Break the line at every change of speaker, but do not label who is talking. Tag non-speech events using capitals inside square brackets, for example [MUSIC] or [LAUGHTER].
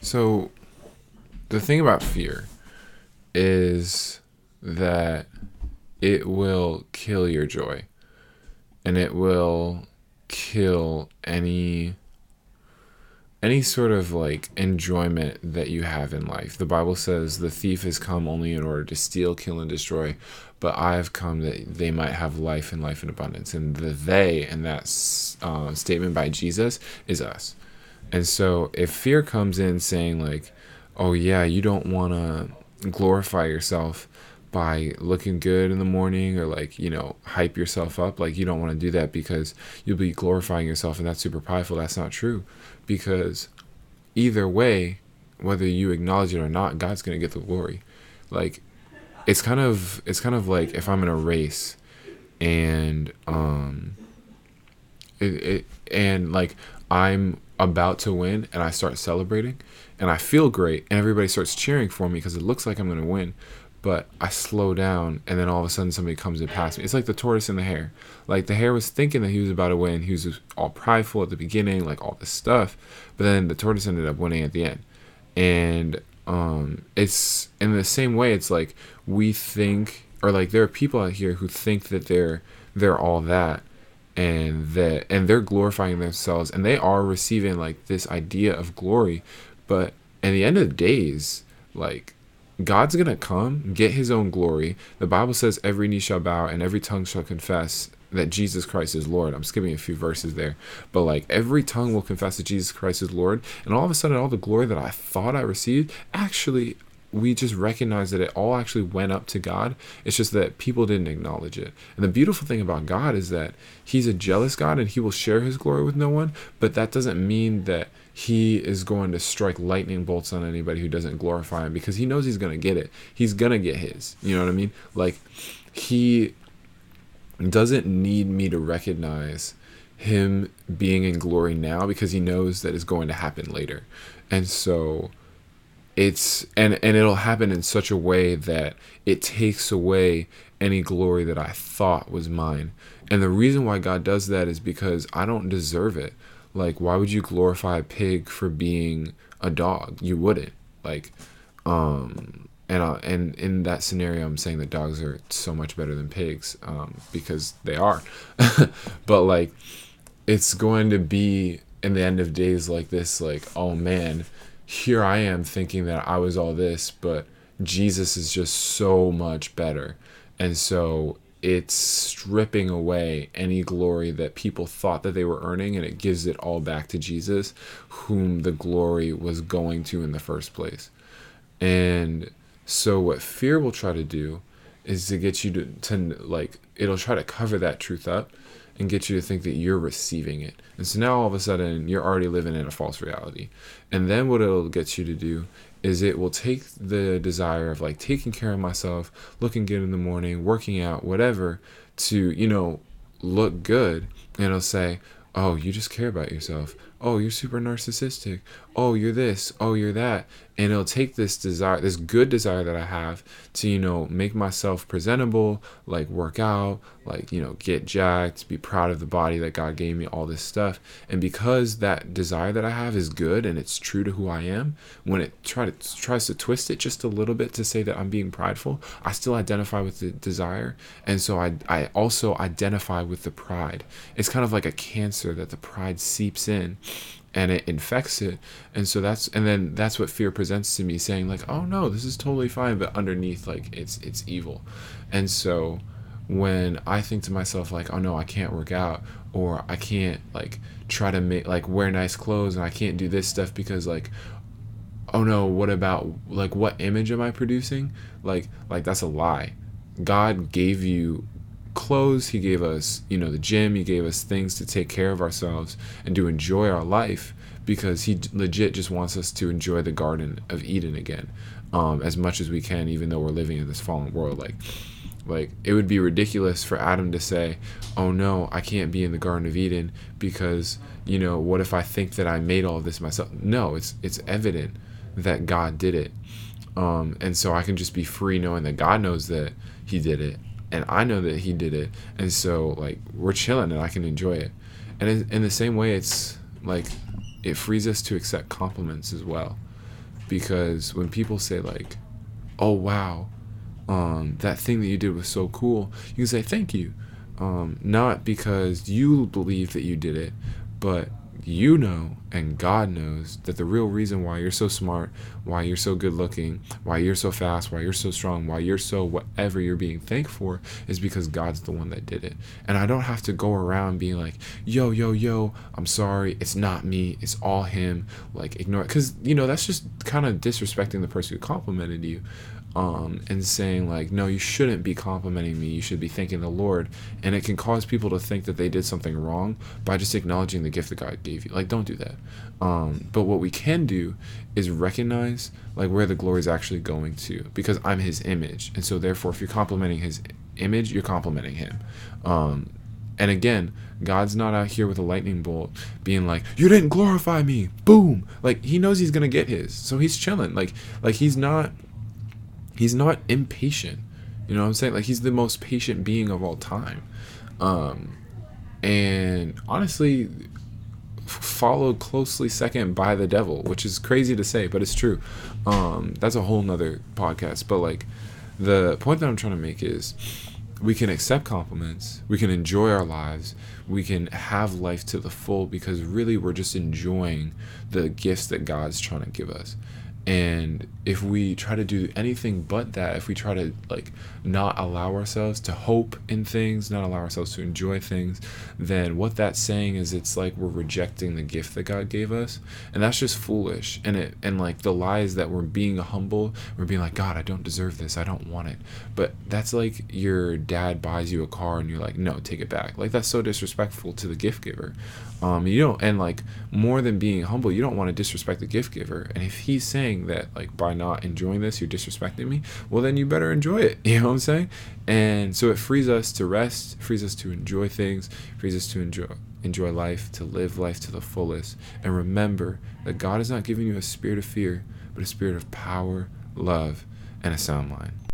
So, the thing about fear is that it will kill your joy and it will kill any any sort of like enjoyment that you have in life. The Bible says the thief has come only in order to steal, kill, and destroy, but I have come that they might have life and life in abundance. And the they in that uh, statement by Jesus is us. And so if fear comes in saying, like, oh, yeah, you don't want to glorify yourself by looking good in the morning or like you know hype yourself up like you don't want to do that because you'll be glorifying yourself and that's super prideful that's not true. Because either way whether you acknowledge it or not god's going to get the glory. Like it's kind of it's kind of like if i'm in a race and um it, it and like i'm about to win and i start celebrating and i feel great and everybody starts cheering for me because it looks like i'm going to win but I slow down and then all of a sudden somebody comes and passed me. It's like the tortoise and the hare. Like the hare was thinking that he was about to win. He was all prideful at the beginning, like all this stuff. But then the tortoise ended up winning at the end. And um, it's in the same way, it's like we think, or like there are people out here who think that they're they're all that and that and they're glorifying themselves and they are receiving like this idea of glory but in the end of the days like God's to come, get his own glory. The Bible says every knee shall bow and every tongue shall confess that Jesus Christ is Lord. I'm skipping a few verses there, but like every tongue will confess that Jesus Christ is Lord. And all of a sudden, all the glory that I thought I received, actually, we just recognize that it all actually went up to God. It's just that people didn't acknowledge it. And the beautiful thing about God is that He's a jealous God and He will share His glory with no one, but that doesn't mean that he is going to strike lightning bolts on anybody who doesn't glorify him because he knows he's going to get it. He's going to get his. You know what I mean? Like, he doesn't need me to recognize him being in glory now because he knows that it's going to happen later. And so it's and and it'll happen in such a way that it takes away any glory that I thought was mine. And the reason why God does that is because I don't deserve it. Like why would you glorify a pig for being a dog? You wouldn't. Like um and uh, and in that scenario i'm saying that dogs are so much better than pigs um because they are. [LAUGHS] But like it's going to be in the end of days like this like oh man here i am thinking that i was all this but jesus is just so much better and so it's stripping away any glory that people thought that they were earning and it gives it all back to Jesus whom the glory was going to in the first place. And so what fear will try to do is to get you to, to like it'll try to cover that truth up and get you to think that you're receiving it. And so now all of a sudden you're already living in a false reality. And then what it'll get you to do is it will take the desire of like taking care of myself, looking good in the morning, working out, whatever, to, you know, look good. And it'll say, oh, you just care about yourself. Oh, you're super narcissistic. Oh, you're this. Oh, you're that. And it'll take this desire this good desire that i have to you know make myself presentable like work out like you know get jacked be proud of the body that god gave me all this stuff. And because that desire that i have is good and it's true to who i am when it try to, tries to twist it just a little bit to say that i'm being prideful i still identify with the desire. And so i, I also identify with the pride. It's kind of like a cancer that the pride seeps in and it infects it. And so that's and then that's what fear presents to me saying like oh no this is totally fine but underneath like it's it's evil. And so when i think to myself like oh no i can't work out or i can't like try to make like wear nice clothes and i can't do this stuff because like oh no what about like what image am i producing? Like like that's a lie. God gave you clothes he gave us you know the gym he gave us things to take care of ourselves and to enjoy our life because he legit just wants us to enjoy the garden of eden again um, as much as we can even though we're living in this fallen world. Like like it would be ridiculous for adam to say oh no i can't be in the garden of eden because you know what if i think that i made all of this myself? No it's it's evident that god did it. Um, and so i can just be free knowing that god knows that he did it and I know that he did it, and so like we're chilling and I can enjoy it. And in, in the same way, it's like it frees us to accept compliments as well. because when people say like, "Oh wow, um, that thing that you did was so cool," you can say thank you, um, not because you believe that you did it, but you know and God knows that the real reason why you're so smart, why you're so good looking, why you're so fast, why you're so strong, why you're so whatever you're being thanked for is because God's the one that did it. And I don't have to go around being like, yo, yo, yo, I'm sorry, it's not me, it's all him. Like, ignore it. Because, you know, that's just kind of disrespecting the person who complimented you um, and saying like, no, you shouldn't be complimenting me. You should be thanking the Lord, and it can cause people to think that they did something wrong by just acknowledging the gift that God gave you. Like, don't do that. Um, but what we can do is recognize like where the glory is actually going to, because I'm His image, and so therefore, if you're complimenting His image, you're complimenting Him. Um, and again, God's not out here with a lightning bolt being like, "You didn't glorify me." Boom. Like he knows he's to get his. So he's chilling. Like like he's not he's not impatient. You know what I'm saying? Like he's the most patient being of all time. Um, and honestly, followed closely second by the devil, which is crazy to say, but it's true. Um, that's a whole nother podcast. But like the point that I'm trying to make is we can accept compliments, we can enjoy our lives, we can have life to the full because really we're just enjoying the gifts that God's trying to give us and if we try to do anything but that if we try to like not allow ourselves to hope in things not allow ourselves to enjoy things then what that's saying is it's like we're rejecting the gift that god gave us. And that's just foolish. And it and like the lies that we're being humble we're being like god i don't deserve this. I don't want it. But that's like your dad buys you a car and you're like no take it back. Like that's so disrespectful to the gift giver. Um you don't and like more than being humble you don't want to disrespect the gift giver. And if he's saying saying that like by not enjoying this you're disrespecting me well then you better enjoy it [LAUGHS] you know what i'm saying? And so it frees us to rest frees us to enjoy things frees us to enjoy enjoy life to live life to the fullest. And remember that god is not giving you a spirit of fear but a spirit of power love and a sound mind